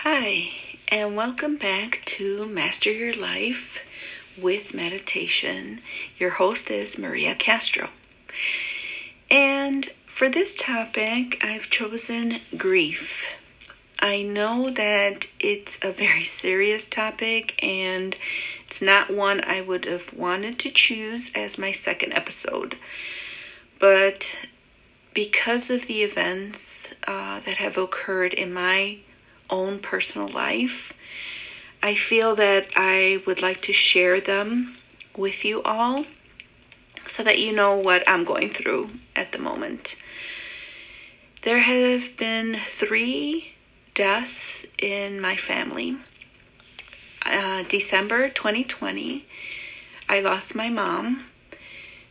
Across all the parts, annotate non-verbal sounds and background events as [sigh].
Hi, and welcome back to Master Your Life with Meditation. Your host is Maria Castro. And for this topic, I've chosen grief. I know that it's a very serious topic and it's not one I would have wanted to choose as my second episode. But because of the events uh, that have occurred in my own personal life. I feel that I would like to share them with you all so that you know what I'm going through at the moment. There have been three deaths in my family. Uh, December 2020, I lost my mom.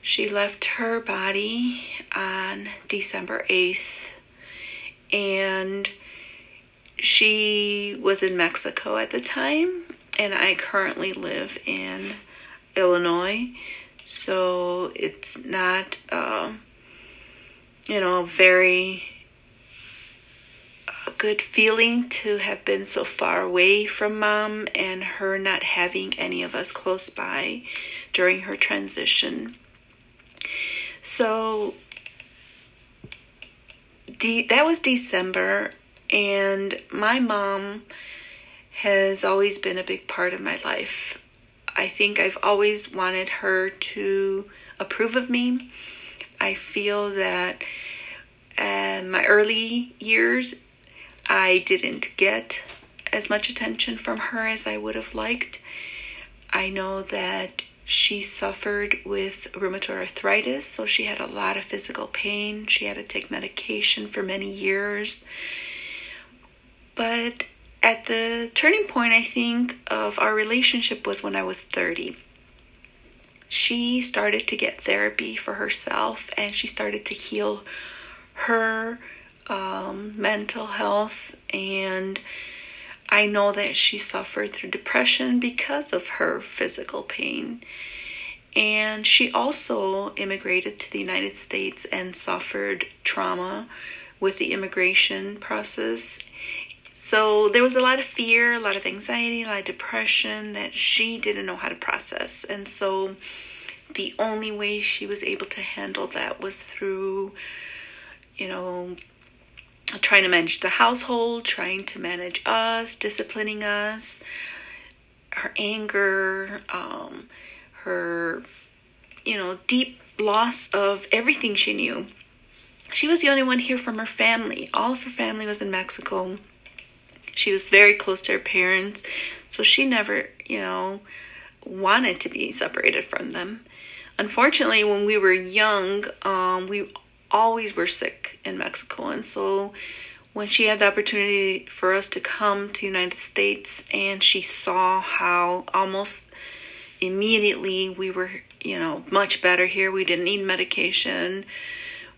She left her body on December 8th, and she was in Mexico at the time, and I currently live in Illinois. So it's not, uh, you know, very a good feeling to have been so far away from mom and her not having any of us close by during her transition. So de- that was December and my mom has always been a big part of my life. I think I've always wanted her to approve of me. I feel that in my early years, I didn't get as much attention from her as I would have liked. I know that she suffered with rheumatoid arthritis, so she had a lot of physical pain. She had to take medication for many years. But at the turning point, I think, of our relationship was when I was 30. She started to get therapy for herself and she started to heal her um, mental health. And I know that she suffered through depression because of her physical pain. And she also immigrated to the United States and suffered trauma with the immigration process so there was a lot of fear, a lot of anxiety, a lot of depression that she didn't know how to process. And so the only way she was able to handle that was through, you know, trying to manage the household, trying to manage us, disciplining us, her anger, um, her, you know, deep loss of everything she knew. She was the only one here from her family. All of her family was in Mexico she was very close to her parents, so she never, you know, wanted to be separated from them. Unfortunately, when we were young, um, we always were sick in Mexico, and so when she had the opportunity for us to come to United States, and she saw how almost immediately we were, you know, much better here. We didn't need medication.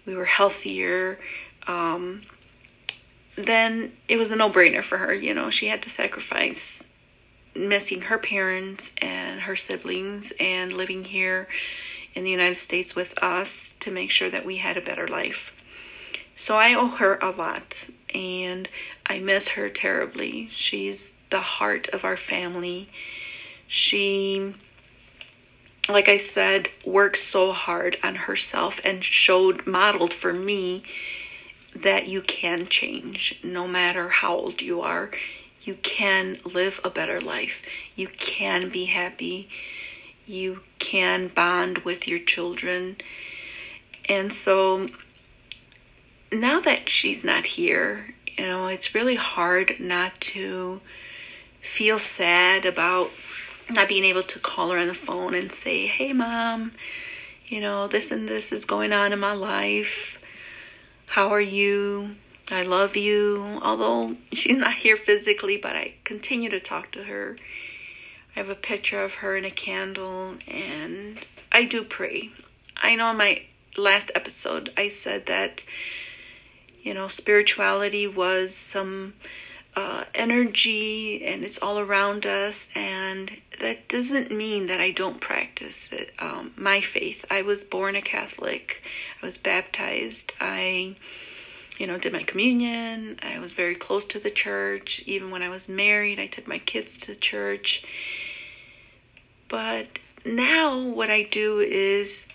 We were healthier. Um, then it was a no brainer for her. You know, she had to sacrifice missing her parents and her siblings and living here in the United States with us to make sure that we had a better life. So I owe her a lot and I miss her terribly. She's the heart of our family. She, like I said, works so hard on herself and showed, modeled for me that you can change no matter how old you are. You can live a better life. You can be happy. You can bond with your children. And so now that she's not here, you know, it's really hard not to feel sad about not being able to call her on the phone and say, hey, mom, you know, this and this is going on in my life how are you? I love you. Although she's not here physically, but I continue to talk to her. I have a picture of her and a candle, and I do pray. I know in my last episode I said that, you know, spirituality was some uh, energy and it's all around us, and that doesn't mean that I don't practice. Um, my faith. I was born a Catholic. I was baptized. I you know, did my communion. I was very close to the church. Even when I was married, I took my kids to church. But now what I do is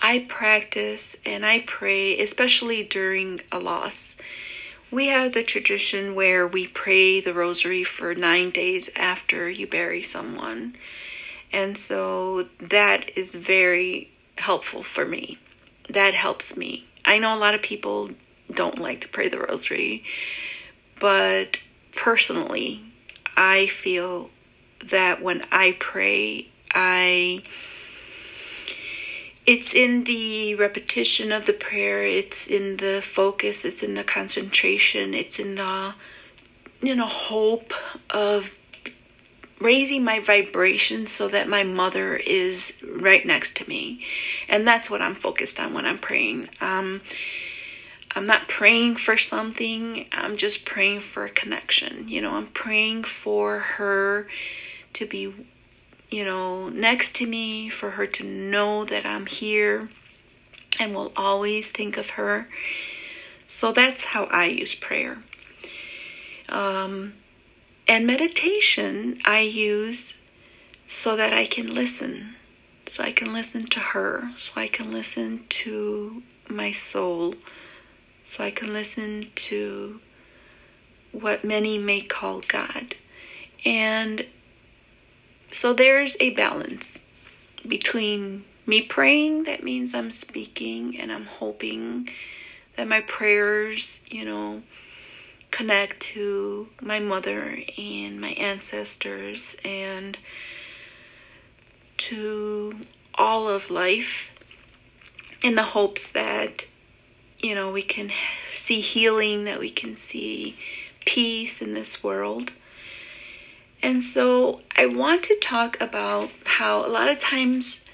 I practice and I pray, especially during a loss. We have the tradition where we pray the rosary for nine days after you bury someone. And so that is very helpful for me. That helps me. I know a lot of people don't like to pray the rosary, but personally, I feel that when I pray, I it's in the repetition of the prayer, it's in the focus, it's in the concentration, it's in the you know hope of raising my vibration so that my mother is right next to me. And that's what I'm focused on when I'm praying. Um, I'm not praying for something, I'm just praying for a connection. You know, I'm praying for her to be, you know, next to me, for her to know that I'm here and will always think of her. So that's how I use prayer. Um, and meditation, I use so that I can listen. So I can listen to her. So I can listen to my soul. So I can listen to what many may call God. And so there's a balance between me praying, that means I'm speaking and I'm hoping that my prayers, you know, connect to my mother and my ancestors and to all of life in the hopes that you know we can see healing that we can see peace in this world and so i want to talk about how a lot of times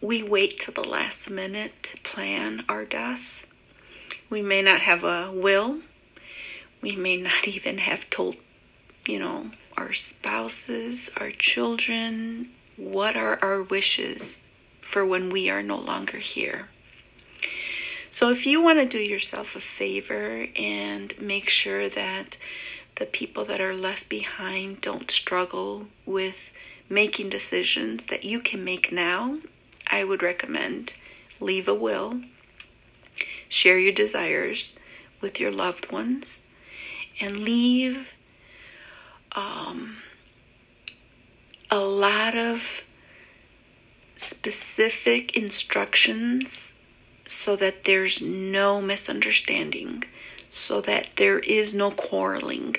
we wait to the last minute to plan our death we may not have a will we may not [laughs] even have told, you know, our spouses, our children, what are our wishes for when we are no longer here. So, if you want to do yourself a favor and make sure that the people that are left behind don't struggle with making decisions that you can make now, I would recommend leave a will, share your desires with your loved ones, and leave um, a lot of specific instructions so that there's no misunderstanding, so that there is no quarreling,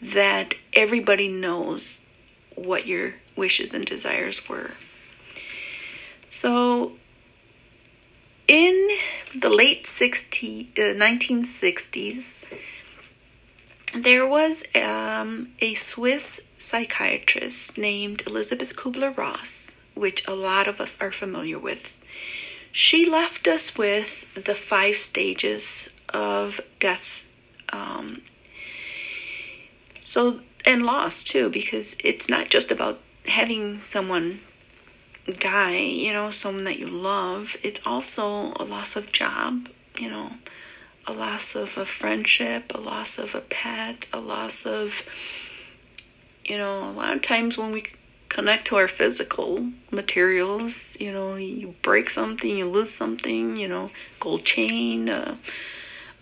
that everybody knows what your wishes and desires were. So, in the late 60, uh, 1960s, there was um, a Swiss psychiatrist named Elisabeth Kubler Ross, which a lot of us are familiar with. She left us with the five stages of death. Um, so, and loss too, because it's not just about having someone die, you know, someone that you love, it's also a loss of job, you know a loss of a friendship, a loss of a pet, a loss of, you know, a lot of times when we connect to our physical materials, you know, you break something, you lose something, you know, gold chain, uh,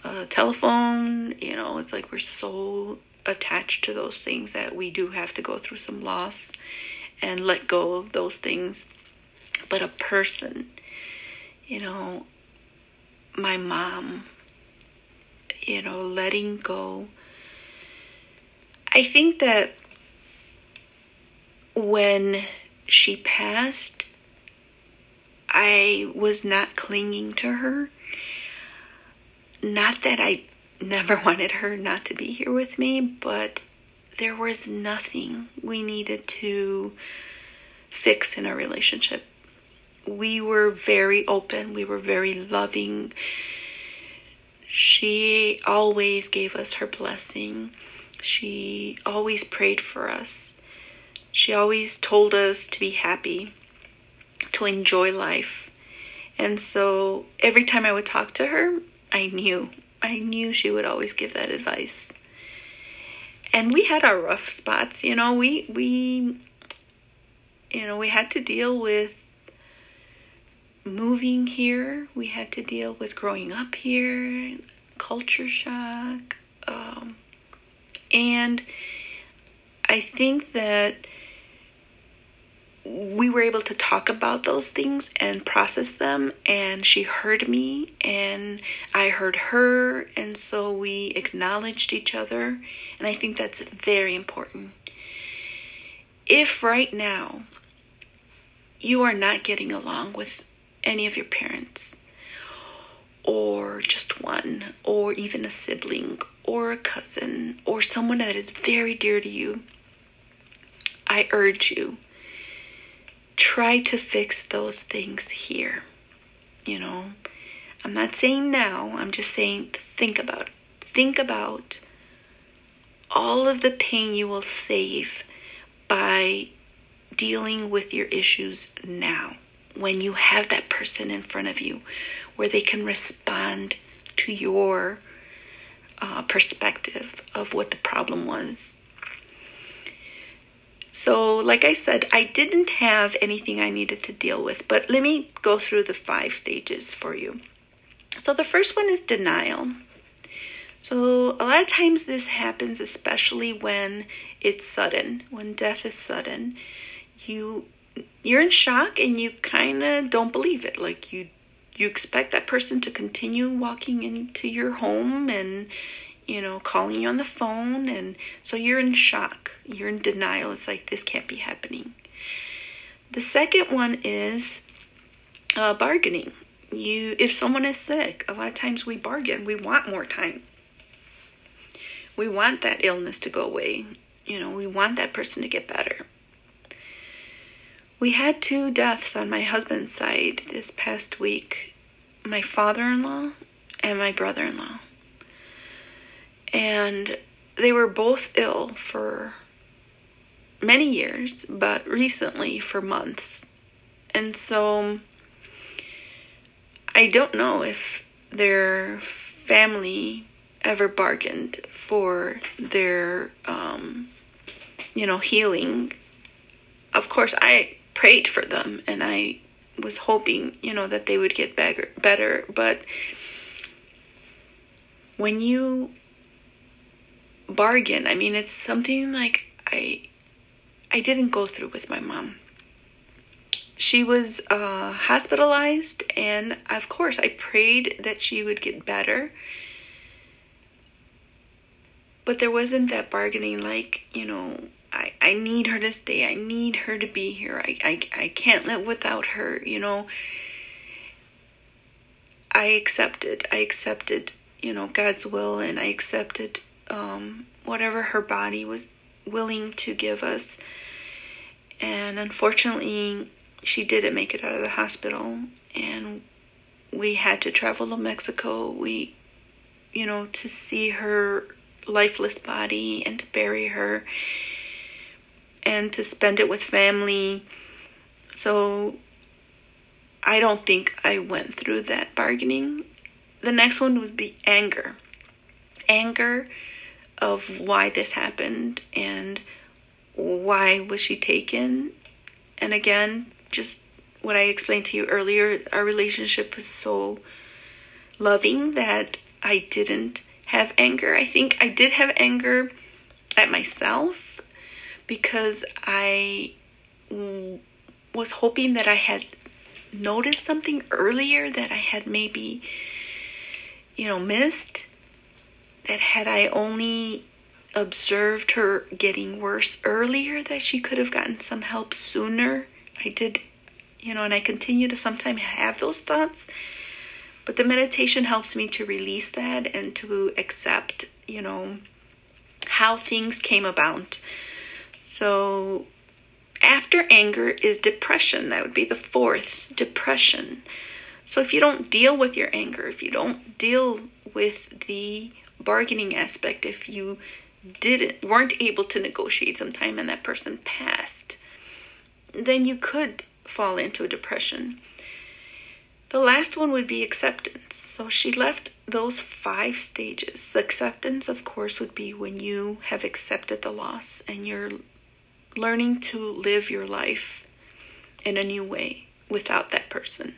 uh, telephone, you know, it's like we're so attached to those things that we do have to go through some loss and let go of those things. But a person, you know, my mom, you know, letting go. I think that when she passed, I was not clinging to her. Not that I never [laughs] wanted her not to be here with me, but there was nothing we needed to fix in our relationship. We were very open, we were very loving she always gave us her blessing. She always prayed for us. She always told us to be happy, to enjoy life. And so every time I would talk to her, I knew I knew she would always give that advice. And we had our rough spots, you know, we we you know, we had to deal with moving here. We had to deal with growing up here, culture shock. Um, and I think that we were able to talk about those things and process them and she heard me and I heard her and so we acknowledged each other and I think that's very important. If right now you are not getting along with any of your parents or just one or even a sibling or a cousin or someone that is very dear to you, I urge you try to fix those things here. You know, I'm not saying now, I'm just saying think about it. Think about all of the pain you will save by dealing with your issues now when you have that person in front of you where they can respond to your uh, perspective of what the problem was so, like I said, I didn't have anything I needed to deal with, but let me go through the five stages for you. So, the first one is denial. So, a lot of times this happens, especially when it's sudden, when death is sudden. You you're in shock and you kind of don't believe it. Like you you expect that person to continue walking into your home and you know, calling you on the phone. And so you're in shock, you're in denial. It's like, this can't be happening. The second one is uh, bargaining. You, if someone is sick, a lot of times we bargain. We want more time. We want that illness to go away. You know, we want that person to get better. We had two deaths on my husband's side this past week my father in law and my brother in law and they were both ill for many years, but recently for months. And so I don't know if their family ever bargained for their, um, you know, healing. Of course, I prayed for them and I was hoping, you know, that they would get better, better. But when you bargain. I mean, it's something like I I didn't go through with my mom. She was uh, hospitalized, and of course, I prayed that she would get better. But there wasn't that bargaining, like, you know, I, I need her to stay. I need her to be here. I, I, I can't live without her, you know. I accepted. I accepted, you know, God's will, and I accepted um, whatever her body was willing to give us. And unfortunately, she didn't make it out of the hospital, and we had to travel to Mexico. We, you know, to see her lifeless body and to bury her and to spend it with family. So I don't think I went through that bargaining. The next one would be anger. Anger of why this happened and why was she taken. And again just what i explained to you earlier our relationship was so loving that i didn't have anger. I think i did have anger at myself because i was hoping that i had noticed something earlier that i had maybe you know missed that had I only observed her getting worse earlier, that she could have gotten some help sooner. I did, you know, and I continue to sometimes have those thoughts. But the meditation helps me to release that and to accept, you know, how things came about. So after anger is depression. That would be the fourth depression. So if you don't deal with your anger, if you don't deal with the bargaining aspect if you didn't weren't able to negotiate sometime and that person passed then you could fall into a depression The last one would be acceptance. So she left those five stages. Acceptance, of course, would be when you have accepted the loss and you're learning to live your life in a new way without that person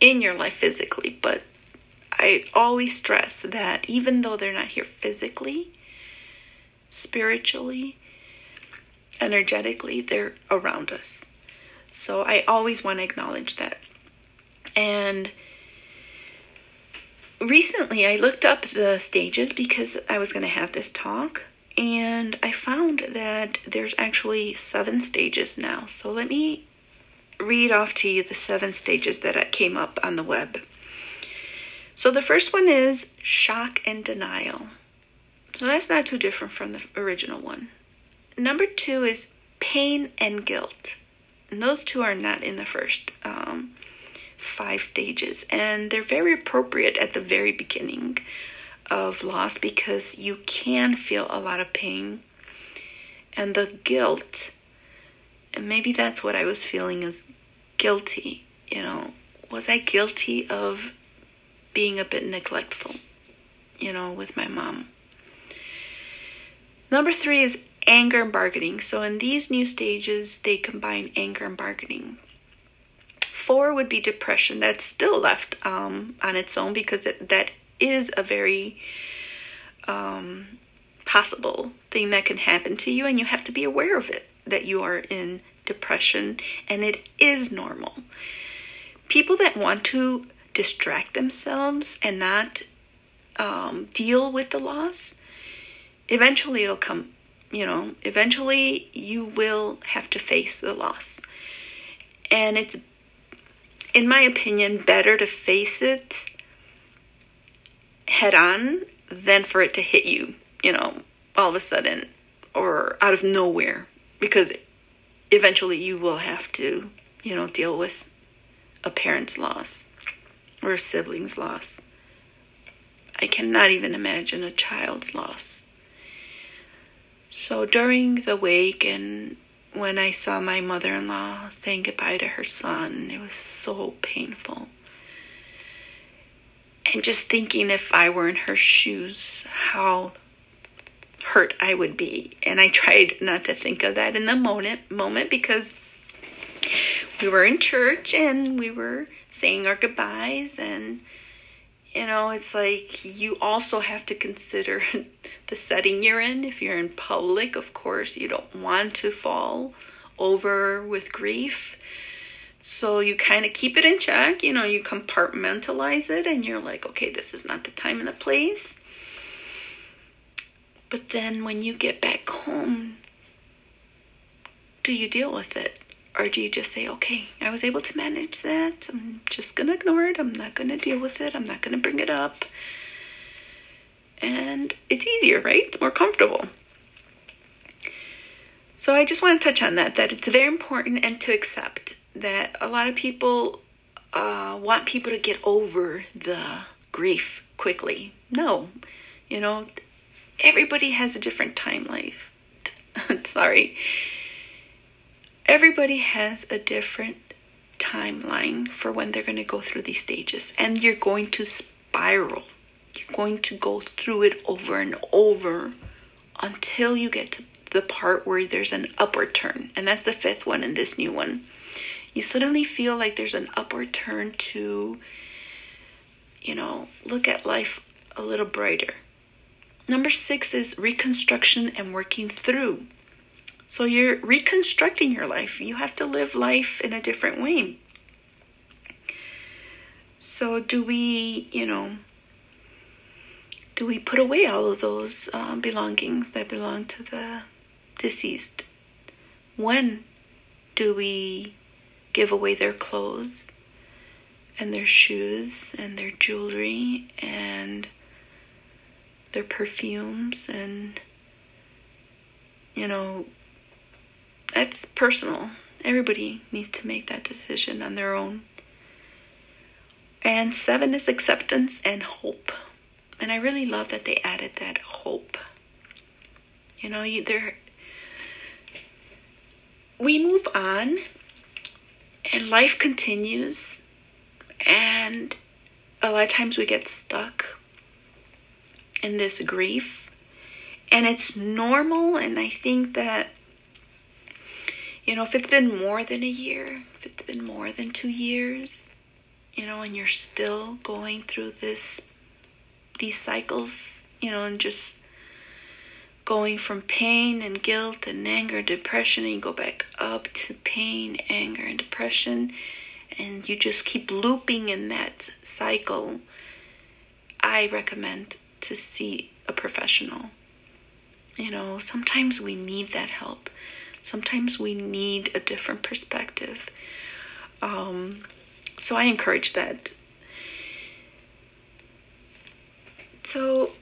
in your life physically. But I always stress that even though they're not here physically, spiritually, energetically, they're around us. So I always want to acknowledge that. And recently I looked up the stages because I was going to have this talk. And I found that there's actually seven stages now. So let me read off to you the seven stages that came up on the web. So the first one is shock and denial. So that's not too different from the original one. Number two is pain and guilt. And those two are not in the first um, five stages. And they're very appropriate at the very beginning of loss because you can feel a lot of pain. And the guilt, and maybe that's what I was feeling is guilty. You know, was I guilty of being a bit neglectful, you know, with my mom? Number three is anger and bargaining. So in these new stages, they combine anger and bargaining. Four would be depression. That's still left um, on its own because it, that is a very um, possible thing that can happen to you, and you have to be aware of it that you are in depression, and it is normal. People that want to distract themselves and not um, deal with the loss, eventually it'll come you know, eventually you will have to face the loss. And it's, in my opinion, better to face it head on than for it to hit you, you know, all of a sudden or out of nowhere. Because eventually you will have to, you know, deal with a parent's loss or a sibling's loss. I cannot even imagine a child's loss. So during the wake and when I saw my mother in law saying goodbye to her son, it was so painful. And just thinking if I were in her shoes, how hurt I would be. And I tried not to think of that in the moment moment because we were in church and we were saying our goodbyes and you know, it's like you also have to consider [laughs] the setting you're in. If you're in public, of course, you don't want to fall over with grief. So you kind of keep it in check, you know, you compartmentalize it and you're like, okay, this is not the time and the place. But then when you get back home, do you deal with it? Or do you just say, okay, I was able to manage that. I'm just going to ignore it. I'm not going to deal with it. I'm not going to bring it up. And it's easier, right? It's more comfortable. So I just want to touch on that, that it's very important and to accept that a lot of people uh, want people to get over the grief quickly. No, you know, everybody has a different time life. [laughs] Sorry everybody has a different timeline for when they're going to go through these stages, and you're going to spiral. You're going to go through it over and over until you get to the part where there's an upward turn. And that's the fifth one in this new one. You suddenly feel like there's an upward turn to, you know, look at life a little brighter. Number six is reconstruction and working through. So you're reconstructing your life. You have to live life in a different way. So, do we, you know, do we put away all of those um, belongings that belong to the deceased? When do we give away their clothes and their shoes and their jewelry and their perfumes and, you know, that's personal. Everybody needs to make that decision on their own. And seven is acceptance and hope. And I really love that they added that hope. You know, you there we move on And life continues, and a lot of times we get stuck in this grief, and it's normal. And I think that, you know, if it's been more than a year, if it's been more than two years, you know, and you're still going through this, these cycles, you know, and just going from pain and guilt and anger, depression, and you go back up to pain, anger, and depression, and you just keep looping in that cycle, I recommend to see a professional. You know, sometimes we need that help. Sometimes we need a different perspective. Um, so I encourage that. So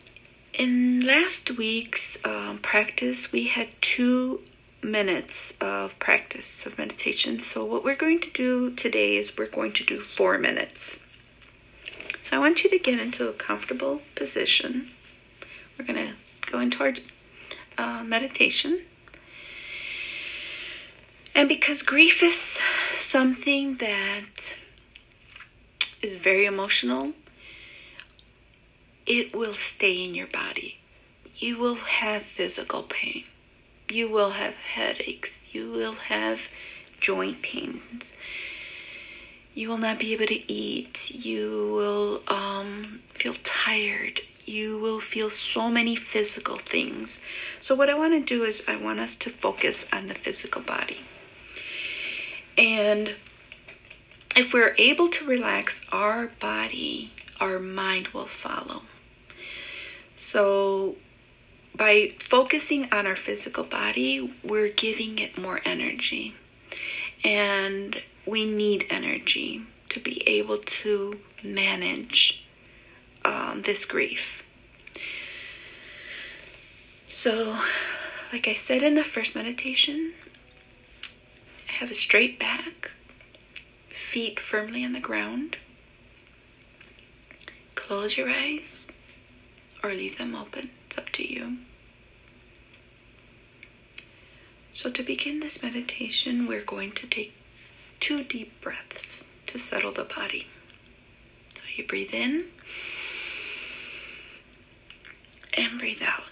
in last week's um, practice, we had two minutes of practice of meditation. So, what we're going to do today is we're going to do four minutes. So, I want you to get into a comfortable position. We're going to go into our uh, meditation. And because grief is something that is very emotional, it will stay in your body. You will have physical pain. You will have headaches. You will have joint pains. You will not be able to eat. You will um, feel tired. You will feel so many physical things. So, what I want to do is, I want us to focus on the physical body. And if we're able to relax our body, our mind will follow. So, by focusing on our physical body, we're giving it more energy. And we need energy to be able to manage um, this grief. So, like I said in the first meditation, have a straight back, feet firmly on the ground. Close your eyes or leave them open. It's up to you. So, to begin this meditation, we're going to take two deep breaths to settle the body. So, you breathe in and breathe out.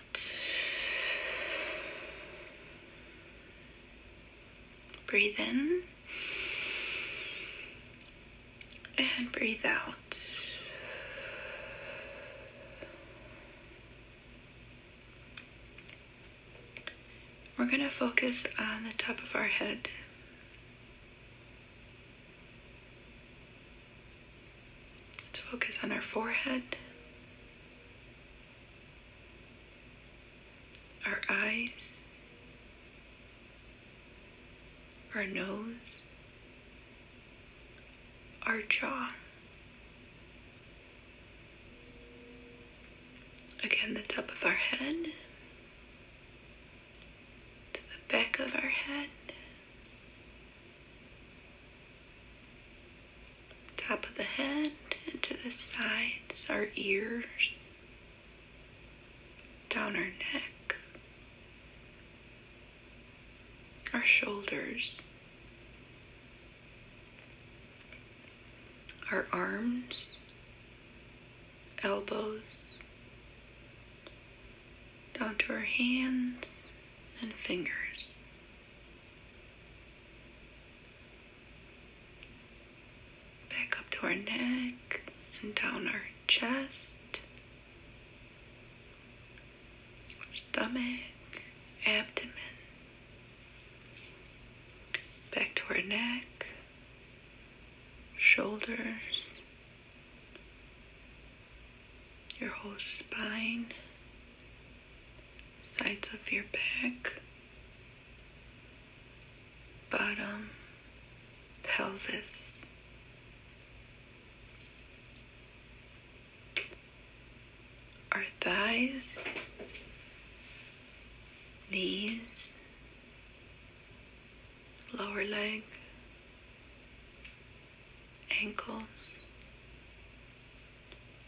Breathe in and breathe out. We're going to focus on the top of our head. Let's focus on our forehead, our eyes, our nose, our jaw. Again, the top of our head to the back of our head, top of the head, and to the sides, our ears, down our neck, our shoulders, our arms, elbows, down to our hands and fingers. Back up to our neck and down our chest, our stomach, abdomen, back to our neck, shoulders, your whole spine, sides of your back, bottom, pelvis. our thighs, knees, lower leg, ankles,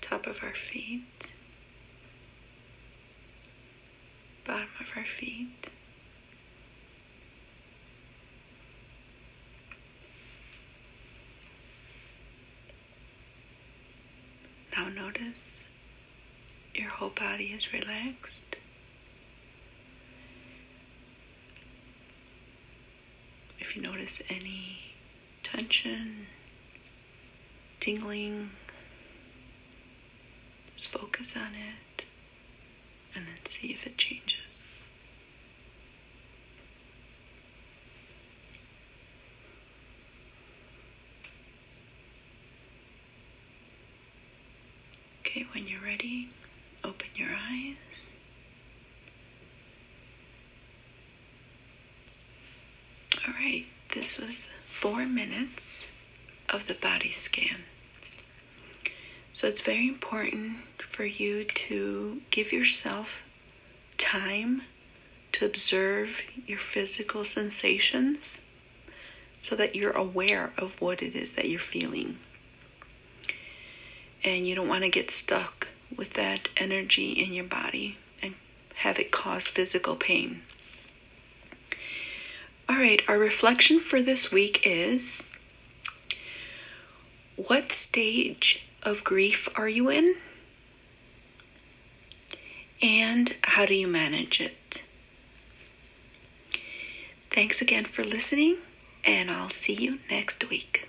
top of our feet, bottom of our feet. Now notice your whole body is relaxed. If you notice any tension, tingling, just focus on it and then see if it changes. Okay, when you're ready, open your eyes. All right, this was four minutes of the body scan. So it's very important for you to give yourself time to observe your physical sensations so that you're aware of what it is that you're feeling. And you don't want to get stuck with that energy in your body and have it cause physical pain. All right, our reflection for this week is what stage of grief are you in? And how do you manage it? Thanks again for listening, and I'll see you next week.